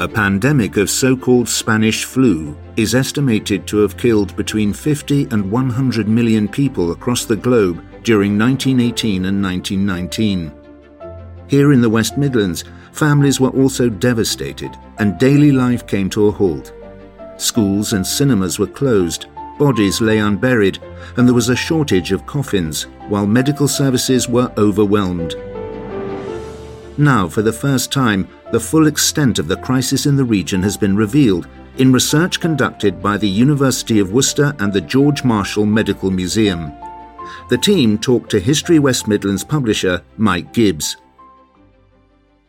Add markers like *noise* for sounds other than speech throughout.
A pandemic of so called Spanish flu is estimated to have killed between 50 and 100 million people across the globe during 1918 and 1919. Here in the West Midlands, families were also devastated and daily life came to a halt. Schools and cinemas were closed, bodies lay unburied, and there was a shortage of coffins, while medical services were overwhelmed. Now, for the first time, the full extent of the crisis in the region has been revealed in research conducted by the University of Worcester and the George Marshall Medical Museum. The team talked to History West Midlands publisher Mike Gibbs.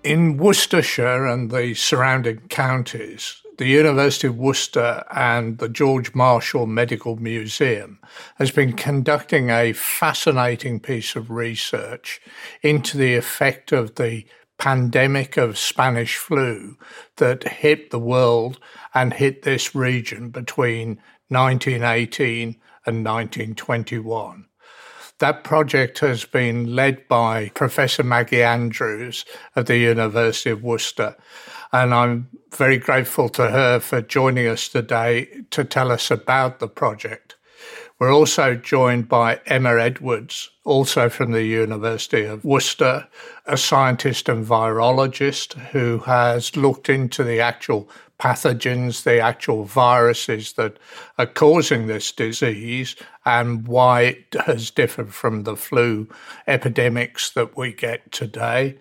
In Worcestershire and the surrounding counties, the University of Worcester and the George Marshall Medical Museum has been conducting a fascinating piece of research into the effect of the pandemic of Spanish flu that hit the world and hit this region between 1918 and 1921. That project has been led by Professor Maggie Andrews at the University of Worcester. And I'm very grateful to her for joining us today to tell us about the project. We're also joined by Emma Edwards, also from the University of Worcester, a scientist and virologist who has looked into the actual pathogens, the actual viruses that are causing this disease, and why it has differed from the flu epidemics that we get today.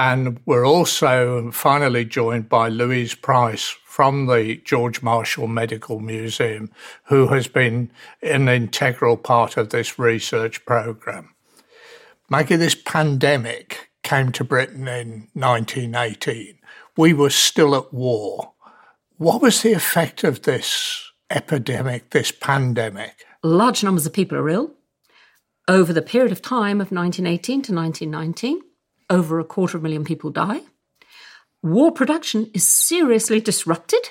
And we're also finally joined by Louise Price from the George Marshall Medical Museum, who has been an integral part of this research program. Maggie, this pandemic came to Britain in 1918. We were still at war. What was the effect of this epidemic, this pandemic? Large numbers of people are ill. Over the period of time of 1918 to 1919, over a quarter of a million people die war production is seriously disrupted.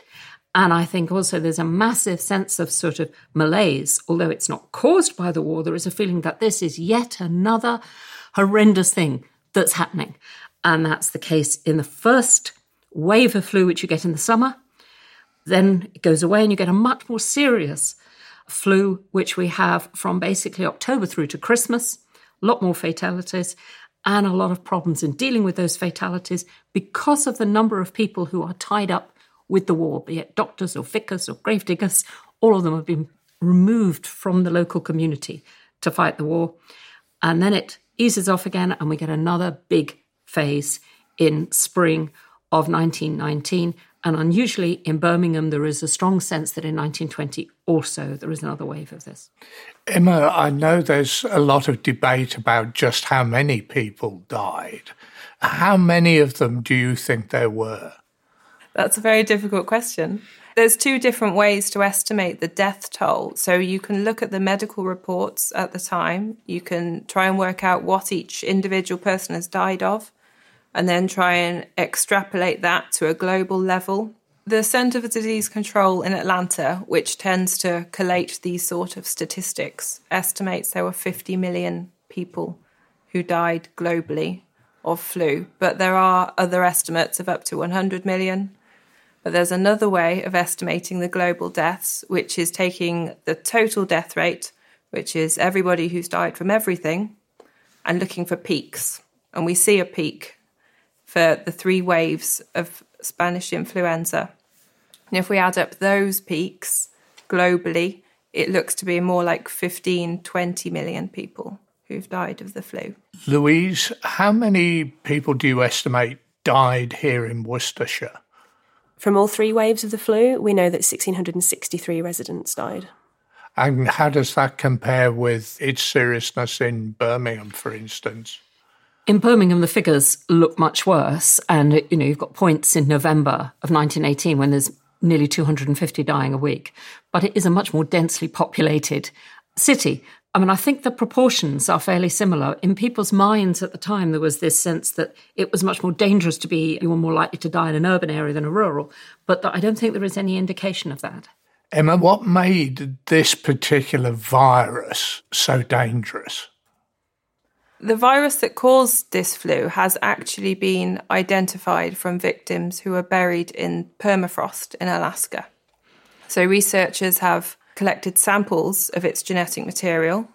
And I think also there's a massive sense of sort of malaise, although it's not caused by the war, there is a feeling that this is yet another horrendous thing that's happening. And that's the case in the first wave of flu, which you get in the summer. Then it goes away and you get a much more serious flu, which we have from basically October through to Christmas, a lot more fatalities and a lot of problems in dealing with those fatalities because of the number of people who are tied up with the war, be it doctors or vicars or gravediggers. All of them have been removed from the local community to fight the war. And then it eases off again, and we get another big phase in spring of 1919 and unusually, in Birmingham, there is a strong sense that in 1920 also there is another wave of this. Emma, I know there's a lot of debate about just how many people died. How many of them do you think there were? That's a very difficult question. There's two different ways to estimate the death toll. So you can look at the medical reports at the time, you can try and work out what each individual person has died of and then try and extrapolate that to a global level. The Centre for Disease Control in Atlanta, which tends to collate these sort of statistics, estimates there were 50 million people who died globally of flu, but there are other estimates of up to 100 million. But there's another way of estimating the global deaths, which is taking the total death rate, which is everybody who's died from everything, and looking for peaks. And we see a peak for the three waves of Spanish influenza. And if we add up those peaks globally, it looks to be more like 15, 20 million people who've died of the flu. Louise, how many people do you estimate died here in Worcestershire? From all three waves of the flu, we know that 1,663 residents died. And how does that compare with its seriousness in Birmingham, for instance? In Birmingham, the figures look much worse. And, you know, you've got points in November of 1918 when there's nearly 250 dying a week. But it is a much more densely populated city. I mean, I think the proportions are fairly similar. In people's minds at the time, there was this sense that it was much more dangerous to be, you were more likely to die in an urban area than a rural. But I don't think there is any indication of that. Emma, what made this particular virus so dangerous? The virus that caused this flu has actually been identified from victims who were buried in permafrost in Alaska. So, researchers have collected samples of its genetic material.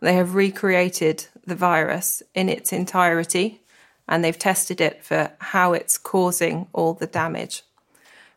They have recreated the virus in its entirety and they've tested it for how it's causing all the damage.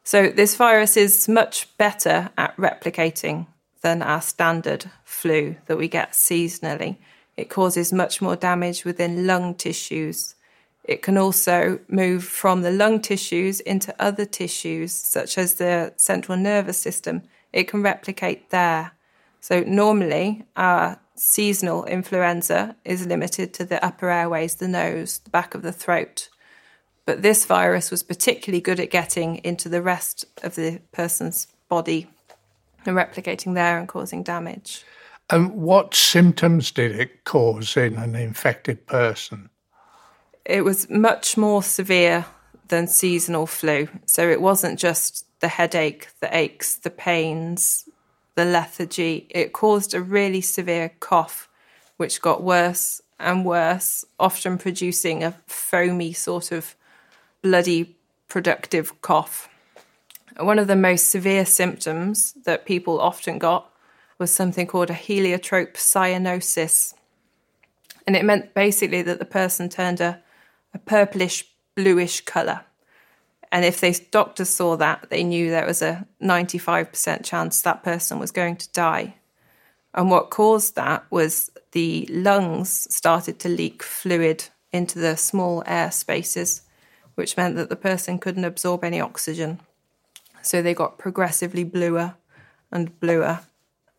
So, this virus is much better at replicating than our standard flu that we get seasonally. It causes much more damage within lung tissues. It can also move from the lung tissues into other tissues, such as the central nervous system. It can replicate there. So, normally, our seasonal influenza is limited to the upper airways, the nose, the back of the throat. But this virus was particularly good at getting into the rest of the person's body and replicating there and causing damage. And what symptoms did it cause in an infected person? It was much more severe than seasonal flu. So it wasn't just the headache, the aches, the pains, the lethargy. It caused a really severe cough, which got worse and worse, often producing a foamy sort of bloody productive cough. One of the most severe symptoms that people often got was something called a heliotrope cyanosis. And it meant basically that the person turned a, a purplish bluish colour. And if the doctors saw that, they knew there was a 95% chance that person was going to die. And what caused that was the lungs started to leak fluid into the small air spaces, which meant that the person couldn't absorb any oxygen. So they got progressively bluer and bluer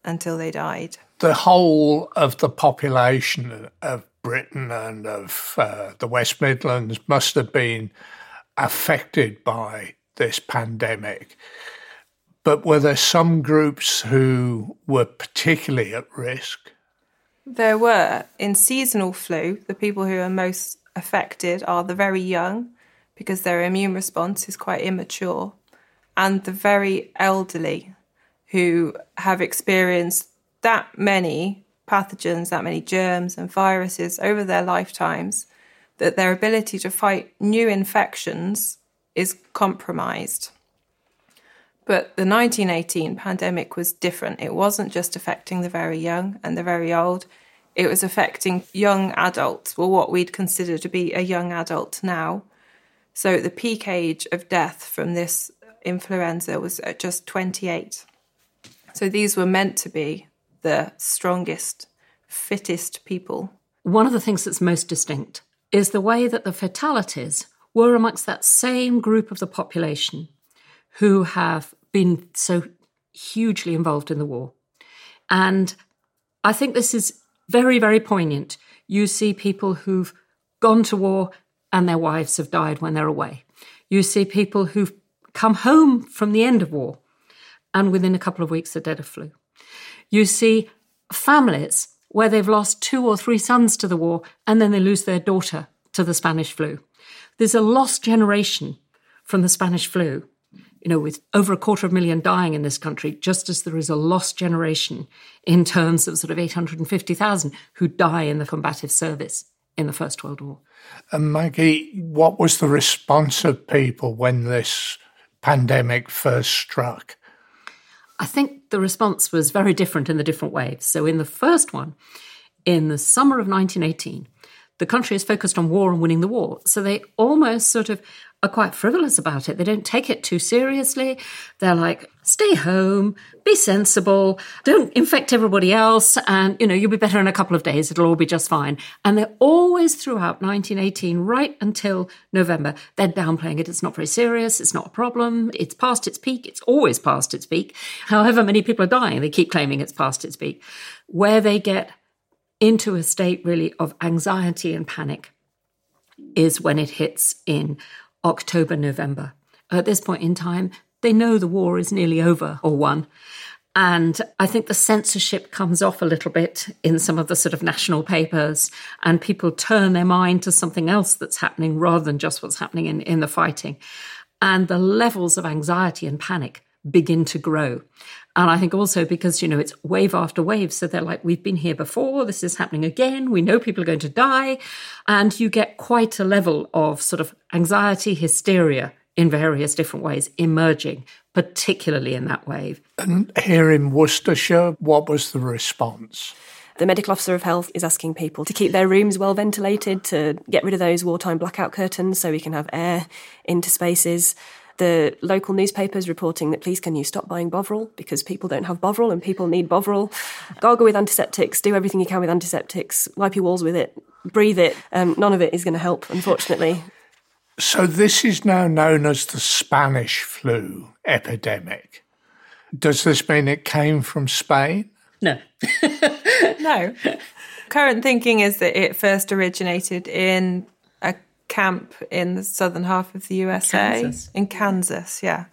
until they died. The whole of the population of Britain and of uh, the West Midlands must have been affected by this pandemic. But were there some groups who were particularly at risk? There were. In seasonal flu, the people who are most affected are the very young because their immune response is quite immature and the very elderly who have experienced that many pathogens, that many germs and viruses over their lifetimes, that their ability to fight new infections is compromised. But the 1918 pandemic was different. It wasn't just affecting the very young and the very old, it was affecting young adults, well, what we'd consider to be a young adult now. So the peak age of death from this influenza was at just 28. So these were meant to be the strongest, fittest people. One of the things that's most distinct is the way that the fatalities were amongst that same group of the population who have been so hugely involved in the war. And I think this is very, very poignant. You see people who've gone to war and their wives have died when they're away. You see people who've come home from the end of war and within a couple of weeks are dead of flu. You see families where they've lost two or three sons to the war and then they lose their daughter to the Spanish flu. There's a lost generation from the Spanish flu, you know, with over a quarter of a million dying in this country, just as there is a lost generation in terms of sort of 850,000 who die in the combative service in the First World War. And Maggie, what was the response of people when this pandemic first struck? I think the response was very different in the different waves. So, in the first one, in the summer of 1918, the country is focused on war and winning the war. So they almost sort of are quite frivolous about it. They don't take it too seriously. They're like, stay home, be sensible, don't infect everybody else, and you know, you'll be better in a couple of days, it'll all be just fine. And they're always throughout 1918, right until November, they're downplaying it. It's not very serious, it's not a problem, it's past its peak, it's always past its peak. However many people are dying, they keep claiming it's past its peak. Where they get into a state really of anxiety and panic is when it hits in October, November. At this point in time, they know the war is nearly over or won. And I think the censorship comes off a little bit in some of the sort of national papers, and people turn their mind to something else that's happening rather than just what's happening in, in the fighting. And the levels of anxiety and panic begin to grow. And I think also because, you know, it's wave after wave. So they're like, we've been here before. This is happening again. We know people are going to die. And you get quite a level of sort of anxiety, hysteria in various different ways emerging, particularly in that wave. And here in Worcestershire, what was the response? The medical officer of health is asking people to keep their rooms well ventilated, to get rid of those wartime blackout curtains so we can have air into spaces. The local newspapers reporting that please can you stop buying Bovril because people don't have Bovril and people need Bovril. Gargle with antiseptics, do everything you can with antiseptics, wipe your walls with it, breathe it. Um, none of it is going to help, unfortunately. So, this is now known as the Spanish flu epidemic. Does this mean it came from Spain? No. *laughs* no. Current thinking is that it first originated in a camp in the southern half of the USA. Kansas. In Kansas, yeah.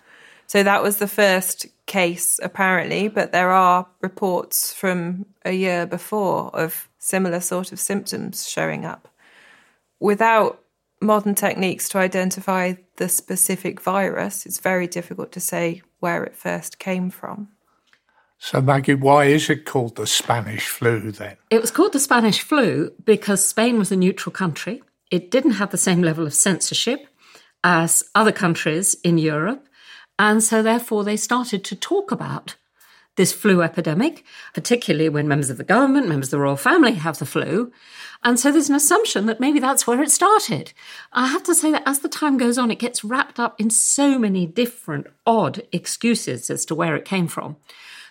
So that was the first case, apparently, but there are reports from a year before of similar sort of symptoms showing up. Without modern techniques to identify the specific virus, it's very difficult to say where it first came from. So, Maggie, why is it called the Spanish flu then? It was called the Spanish flu because Spain was a neutral country. It didn't have the same level of censorship as other countries in Europe. And so, therefore, they started to talk about this flu epidemic, particularly when members of the government, members of the royal family have the flu. And so there's an assumption that maybe that's where it started. I have to say that as the time goes on, it gets wrapped up in so many different odd excuses as to where it came from.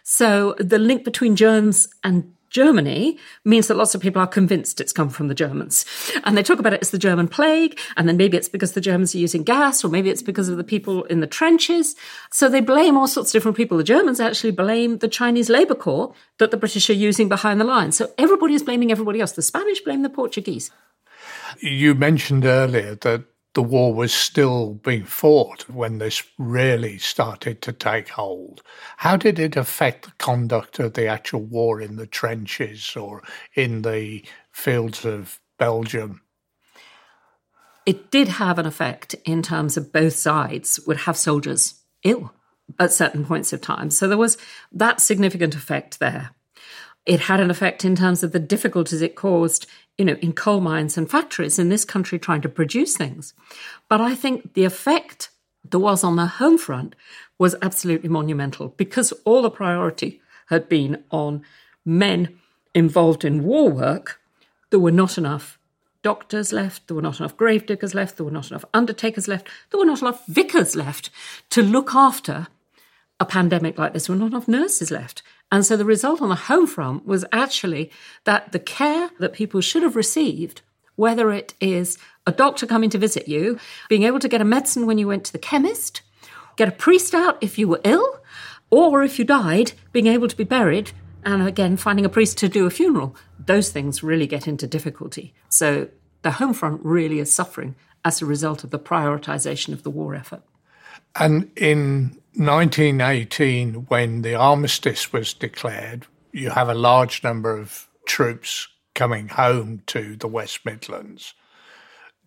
So the link between germs and Germany means that lots of people are convinced it's come from the Germans. And they talk about it as the German plague, and then maybe it's because the Germans are using gas, or maybe it's because of the people in the trenches. So they blame all sorts of different people. The Germans actually blame the Chinese Labour Corps that the British are using behind the lines. So everybody is blaming everybody else. The Spanish blame the Portuguese. You mentioned earlier that the war was still being fought when this really started to take hold. How did it affect the conduct of the actual war in the trenches or in the fields of Belgium? It did have an effect in terms of both sides would have soldiers ill at certain points of time. So there was that significant effect there. It had an effect in terms of the difficulties it caused you know, in coal mines and factories in this country trying to produce things. But I think the effect there was on the home front was absolutely monumental because all the priority had been on men involved in war work. There were not enough doctors left, there were not enough gravediggers left, there were not enough undertakers left, there were not enough vicars left to look after a pandemic like this, there were not enough nurses left. And so the result on the home front was actually that the care that people should have received, whether it is a doctor coming to visit you, being able to get a medicine when you went to the chemist, get a priest out if you were ill, or if you died, being able to be buried, and again, finding a priest to do a funeral, those things really get into difficulty. So the home front really is suffering as a result of the prioritization of the war effort. And in 1918, when the armistice was declared, you have a large number of troops coming home to the West Midlands.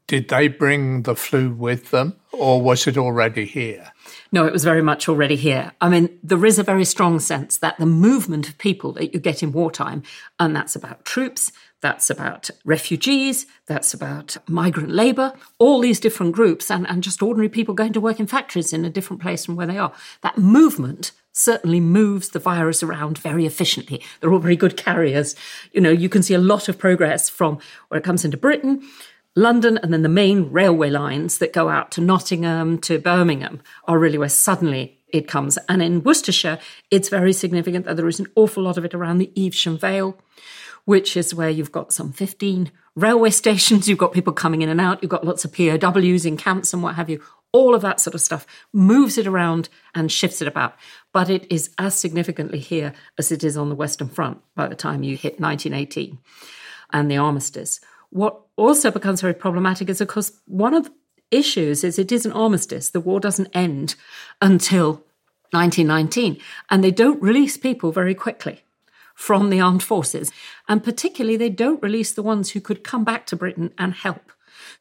Did they bring the flu with them, or was it already here? No, it was very much already here. I mean, there is a very strong sense that the movement of people that you get in wartime, and that's about troops, that's about refugees, that's about migrant labour, all these different groups, and, and just ordinary people going to work in factories in a different place from where they are. That movement certainly moves the virus around very efficiently. They're all very good carriers. You know, you can see a lot of progress from where it comes into Britain. London and then the main railway lines that go out to Nottingham to Birmingham are really where suddenly it comes. And in Worcestershire, it's very significant that there is an awful lot of it around the Evesham Vale which is where you've got some 15 railway *laughs* stations, you've got people coming in and out, you've got lots of POWs in camps and what have you. All of that sort of stuff moves it around and shifts it about. But it is as significantly here as it is on the Western Front by the time you hit 1918 and the armistice. What also becomes very problematic is, of course, one of the issues is it is an armistice. The war doesn't end until 1919, and they don't release people very quickly from the armed forces. And particularly, they don't release the ones who could come back to Britain and help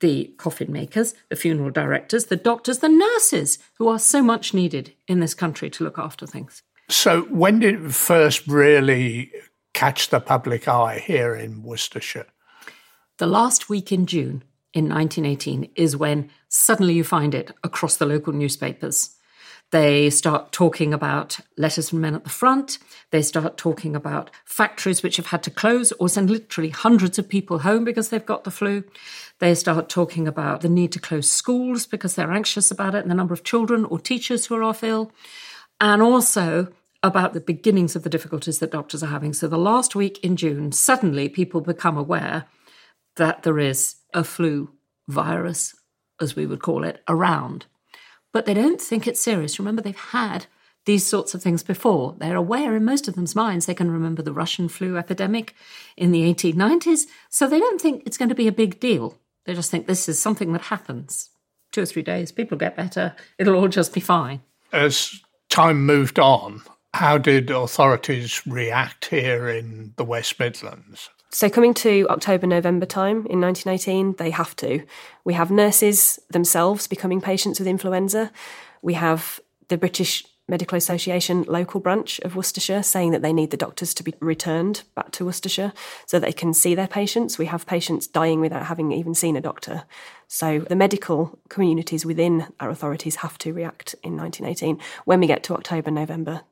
the coffin makers, the funeral directors, the doctors, the nurses, who are so much needed in this country to look after things. So, when did it first really catch the public eye here in Worcestershire? The last week in June in 1918 is when suddenly you find it across the local newspapers. They start talking about letters from men at the front. They start talking about factories which have had to close or send literally hundreds of people home because they've got the flu. They start talking about the need to close schools because they're anxious about it and the number of children or teachers who are off ill. And also about the beginnings of the difficulties that doctors are having. So the last week in June, suddenly people become aware that there is a flu virus, as we would call it, around but they don't think it's serious. Remember, they've had these sorts of things before. They're aware in most of them's minds. They can remember the Russian flu epidemic in the 1890s. So they don't think it's going to be a big deal. They just think this is something that happens. Two or three days, people get better. It'll all just be fine. As time moved on, how did authorities react here in the West Midlands? So, coming to October, November time in 1918, they have to. We have nurses themselves becoming patients with influenza. We have the British Medical Association local branch of Worcestershire saying that they need the doctors to be returned back to Worcestershire so they can see their patients. We have patients dying without having even seen a doctor. So the medical communities within our authorities have to react in 1918 when we get to October, November.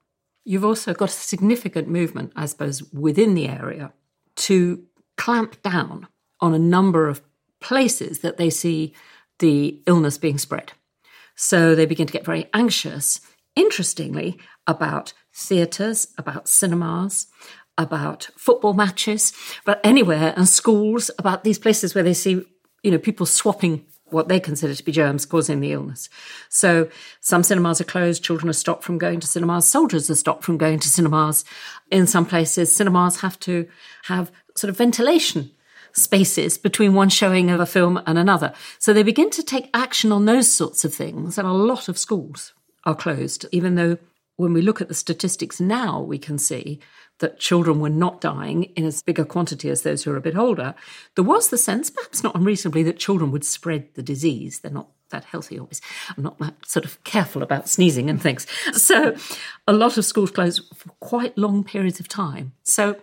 You've also got a significant movement, I suppose, within the area to clamp down on a number of places that they see the illness being spread. So they begin to get very anxious, interestingly, about theatres, about cinemas, about football matches, but anywhere and schools, about these places where they see, you know, people swapping what they consider to be germs causing the illness. So some cinemas are closed, children are stopped from going to cinemas, soldiers are stopped from going to cinemas. In some places, cinemas have to have sort of ventilation spaces between one showing of a film and another. So they begin to take action on those sorts of things, and a lot of schools are closed, even though when we look at the statistics now, we can see that children were not dying in as big a quantity as those who are a bit older, there was the sense, perhaps not unreasonably, that children would spread the disease. They're not that healthy always. I'm not that sort of careful about sneezing and things. So a lot of schools closed for quite long periods of time. So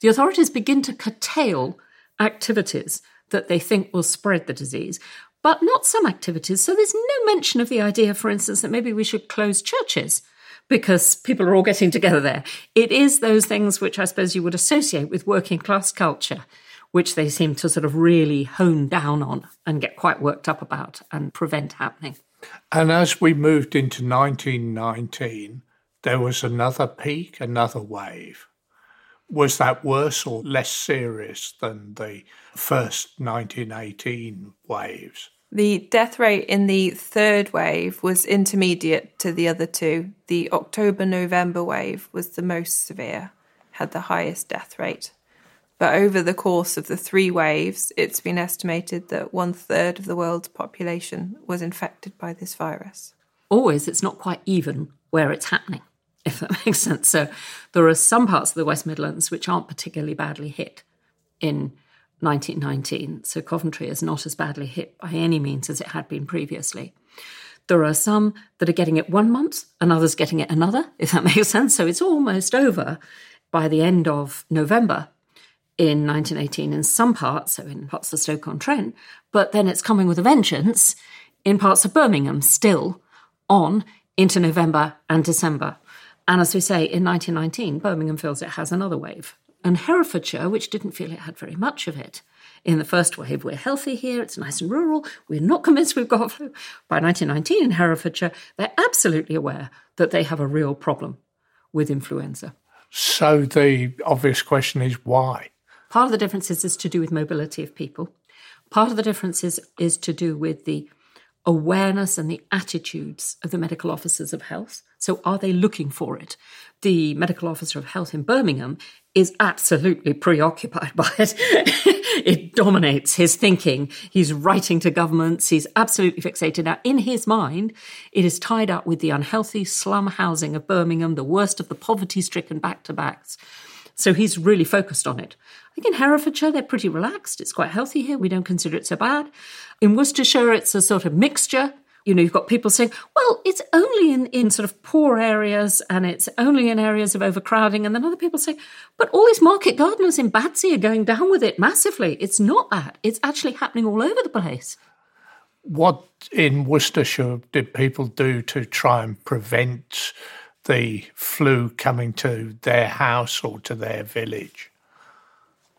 the authorities begin to curtail activities that they think will spread the disease, but not some activities. So there's no mention of the idea, for instance, that maybe we should close churches because people are all getting together there. It is those things which I suppose you would associate with working class culture, which they seem to sort of really hone down on and get quite worked up about and prevent happening. And as we moved into 1919, there was another peak, another wave. Was that worse or less serious than the first 1918 waves? The death rate in the third wave was intermediate to the other two. The October November wave was the most severe, had the highest death rate. But over the course of the three waves, it's been estimated that one third of the world's population was infected by this virus. Always, it's not quite even where it's happening, if that *laughs* makes sense. So, there are some parts of the West Midlands which aren't particularly badly hit in 1919, so Coventry is not as badly hit by any means as it had been previously. There are some that are getting it one month and others getting it another, if that *laughs* makes sense. So it's almost over by the end of November in 1918 in some parts, so in parts of Stoke on Trent, but then it's coming with a vengeance in parts of Birmingham still on into November and December. And as we say, in 1919, Birmingham feels it has another wave. And Herefordshire, which didn't feel it had very much of it in the first wave, we're healthy here, it's nice and rural, we're not convinced we've got flu. By 1919 in Herefordshire, they're absolutely aware that they have a real problem with influenza. So the obvious question is why? Part of the difference is, is to do with mobility of people. Part of the difference is, is to do with the awareness and the attitudes of the medical officers of health. So, are they looking for it? The medical officer of health in Birmingham is absolutely preoccupied *laughs* by it. it dominates his thinking. He's writing to governments. He's absolutely fixated. Now, in his mind, it is tied up with the unhealthy slum housing of Birmingham, the worst of the poverty stricken back to backs. So he's really focused on it. Think in Herefordshire, they're pretty relaxed. It's quite healthy here. We don't consider it so bad. In Worcestershire, it's a sort of mixture. you know, you've got people saying, well, it's only in, in sort of poor areas and it's only in areas of overcrowding. And then other people say, but all these market gardeners in Badsey are going down with it massively. It's not that. It's actually happening all over the place. What in Worcestershire did people do to try and prevent the flu coming to their house or to their village?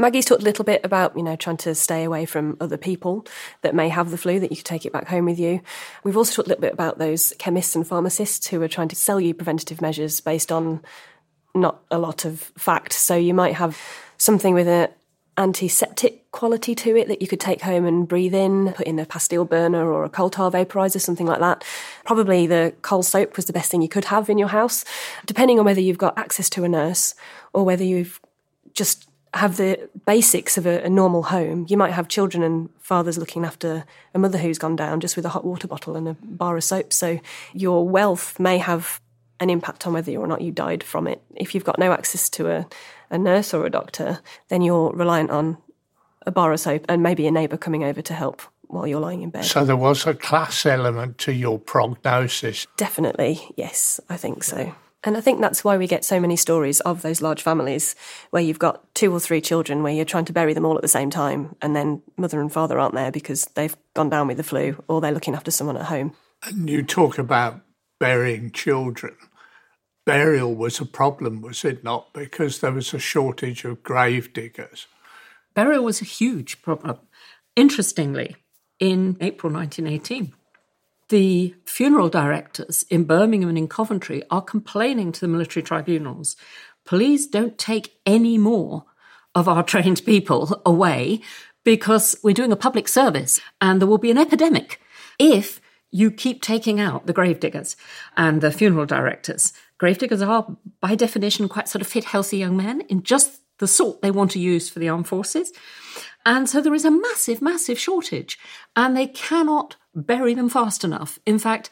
Maggie's talked a little bit about, you know, trying to stay away from other people that may have the flu, that you could take it back home with you. We've also talked a little bit about those chemists and pharmacists who are trying to sell you preventative measures based on not a lot of fact. So you might have something with an antiseptic quality to it that you could take home and breathe in, put in a pastille burner or a coal tar vaporizer, something like that. Probably the coal soap was the best thing you could have in your house, depending on whether you've got access to a nurse or whether you've just have the basics of a, a, normal home. You might have children and fathers looking after a mother who's gone down just with a hot water bottle and a bar of soap. So your wealth may have an impact on whether or not you died from it. If you've got no access to a, a nurse or a doctor, then you're reliant on a bar of soap and maybe a neighbour coming over to help while you're lying in bed. So there was a class element to your prognosis. Definitely, yes, I think so. And I think that's why we get so many stories of those large families where you've got two or three children where you're trying to bury them all at the same time, and then mother and father aren't there because they've gone down with the flu or they're looking after someone at home. And you talk about burying children. Burial was a problem, was it not? Because there was a shortage of grave diggers. Burial was a huge problem. Interestingly, in April 1918, the funeral directors in Birmingham and in Coventry are complaining to the military tribunals please don't take any more of our *laughs* trained people away because we're doing a public service and there will be an epidemic if you keep taking out the gravediggers and the funeral directors. Gravediggers are, by definition, quite sort of fit, healthy young men in just the sort they want to use for the armed forces. And so there is a massive, massive shortage, and they cannot bury them fast enough. In fact,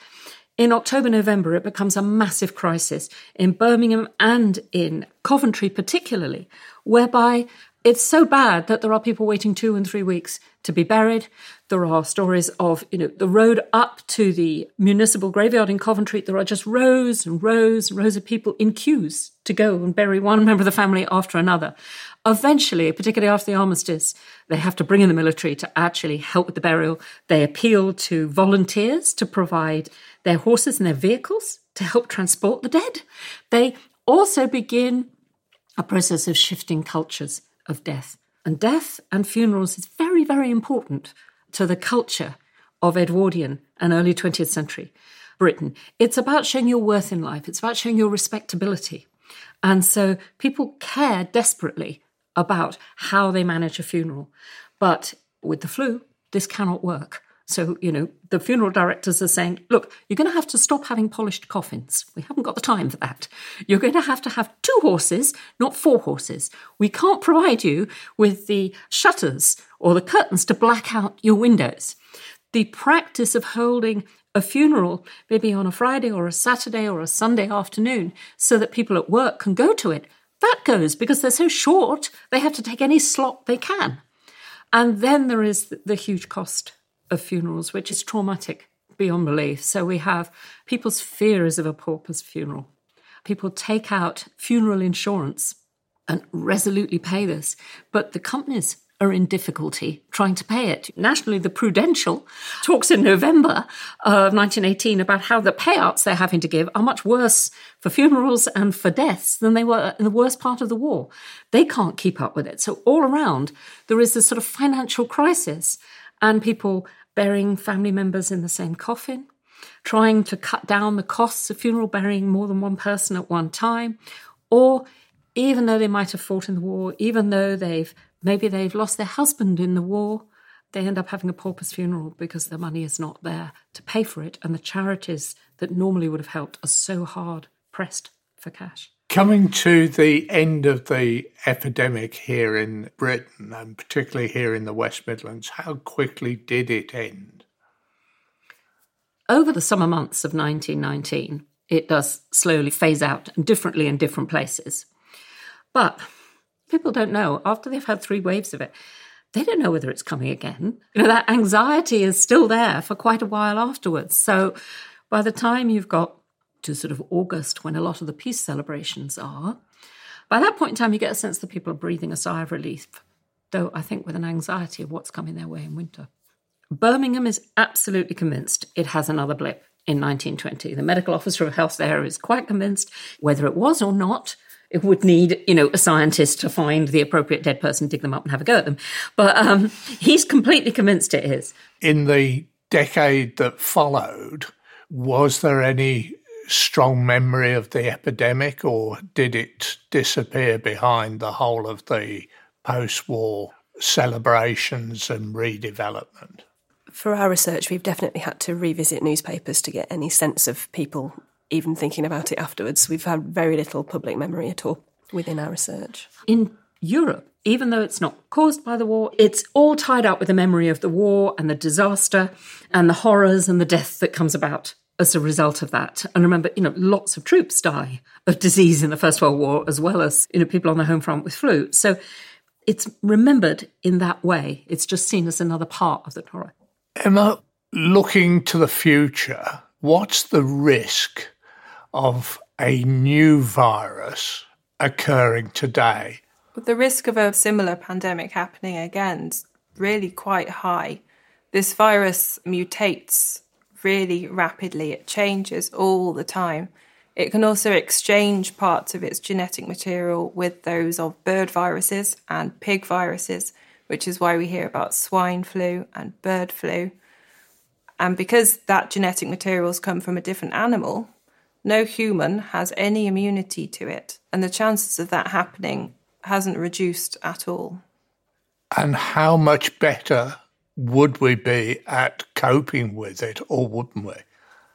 in October, November, it becomes a massive crisis in Birmingham and in Coventry, particularly, whereby it's so bad that there are people waiting two and three weeks to be buried. There are stories of, you know, the road up to the municipal graveyard in Coventry. There are just rows and rows and rows of people in queues to go and bury one member of the family after another. Eventually, particularly after the armistice, they have to bring in the military to actually help with the burial. They appeal to volunteers to provide their horses and their vehicles to help transport the dead. They also begin a process of shifting cultures of death. And death and funerals is very, very important to the culture of Edwardian and early 20th century Britain. It's about showing your worth in life, it's about showing your respectability. And so people care desperately about how they manage a funeral. But with the flu, this cannot work. So, you know, the funeral directors are saying, look, you're going to have to stop having polished coffins. We haven't got the time for that. You're going to have to have two horses, not four horses. We can't provide you with the shutters or the curtains to black out your windows. The practice of holding a funeral, maybe on a Friday or a Saturday or a Sunday afternoon, so that people at work can go to it, that goes because they're so short, they have to take any slot they can. And then there is the huge cost of funerals, which is traumatic beyond belief. So we have people's fears of a pauper's funeral. People take out funeral insurance and resolutely pay this, but the companies are in difficulty trying to pay it. Nationally, the Prudential talks in November of 1918 about how the payouts they're having to give are much worse for funerals and for deaths than they were in the worst part of the war. They can't keep up with it. So, all around, there is this sort of financial crisis and people burying family members in the same coffin, trying to cut down the costs of funeral burying more than one person at one time, or even though they might have fought in the war, even though they've Maybe they've lost their husband in the war. They end up having a pauper's funeral because the money is not there to pay for it. And the charities that normally would have helped are so hard pressed for cash. Coming to the end of the epidemic here in Britain, and particularly here in the West Midlands, how quickly did it end? Over the summer months of 1919, it does slowly phase out and differently in different places. But people don't know, after they've had three waves of it, they don't know whether it's coming again. You know, that anxiety is still there for quite a while afterwards. So by the time you've got to sort of August, when a lot of the peace celebrations are, by that point in time, you get a sense that people are breathing a sigh of relief, though I think with an anxiety of what's coming their way in winter. Birmingham is absolutely convinced it has another blip in 1920. The medical officer of health there is quite convinced, whether it was or not, it would need, you know, a scientist to find the appropriate dead person, dig them up, and have a go at them. But um, he's completely convinced it is. In the decade that followed, was there any strong memory of the epidemic, or did it disappear behind the whole of the post war celebrations and redevelopment? For our research, we've definitely had to revisit newspapers to get any sense of people even thinking about it afterwards. We've had very little public memory at all within our research. In Europe, even though it's not caused by the war, it's all tied up with the memory of the war and the disaster and the horrors and the death that comes about as a result of that. And remember, you know, lots of troops die of disease in the First World War, as well as, you know, people on the home front with flu. So it's remembered in that way. It's just seen as another part of the horror. Emma, looking to the future, what's the risk of a new virus occurring today. The risk of a similar pandemic happening again is really quite high. This virus mutates really rapidly, it changes all the time. It can also exchange parts of its genetic material with those of bird viruses and pig viruses, which is why we hear about swine flu and bird flu. And because that genetic materials come from a different animal, no human has any immunity to it, and the chances of that happening hasn't reduced at all. And how much better would we be at coping with it, or wouldn't we?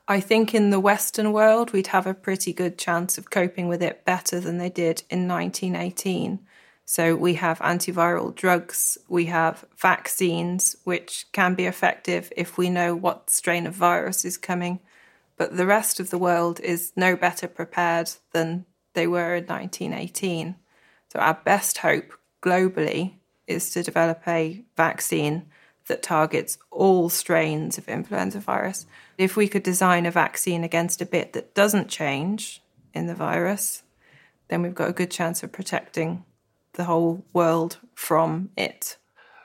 I think in the Western world, we'd have a pretty good chance of coping with it better than they did in 1918. So we have antiviral drugs, we have vaccines, which can be effective if we know what strain of virus is coming but the rest of the world is no better prepared than they were in 1918. So, our best hope globally is to develop a vaccine that targets all strains of influenza virus. If we could design a vaccine against a bit that doesn't change in the virus, then we've got a good chance of protecting the whole world from it.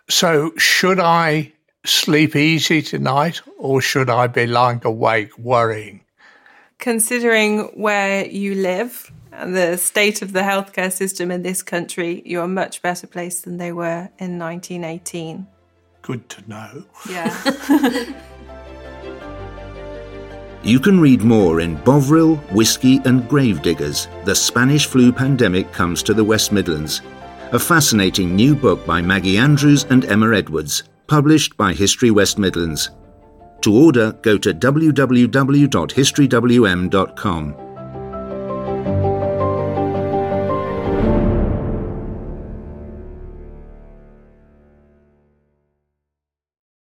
So, should I sleep easy tonight or should I be lying awake worrying? Considering where you live and the state of the healthcare system in this country, you're a much better place than they were in 1918. Good to know. Yeah. *laughs* You can read more in Bovril, Whiskey and Gravediggers The Spanish Flu Pandemic Comes to the West Midlands, a fascinating new book by Maggie Andrews and Emma Edwards published by History West Midlands. To order, go to www.historywm.com.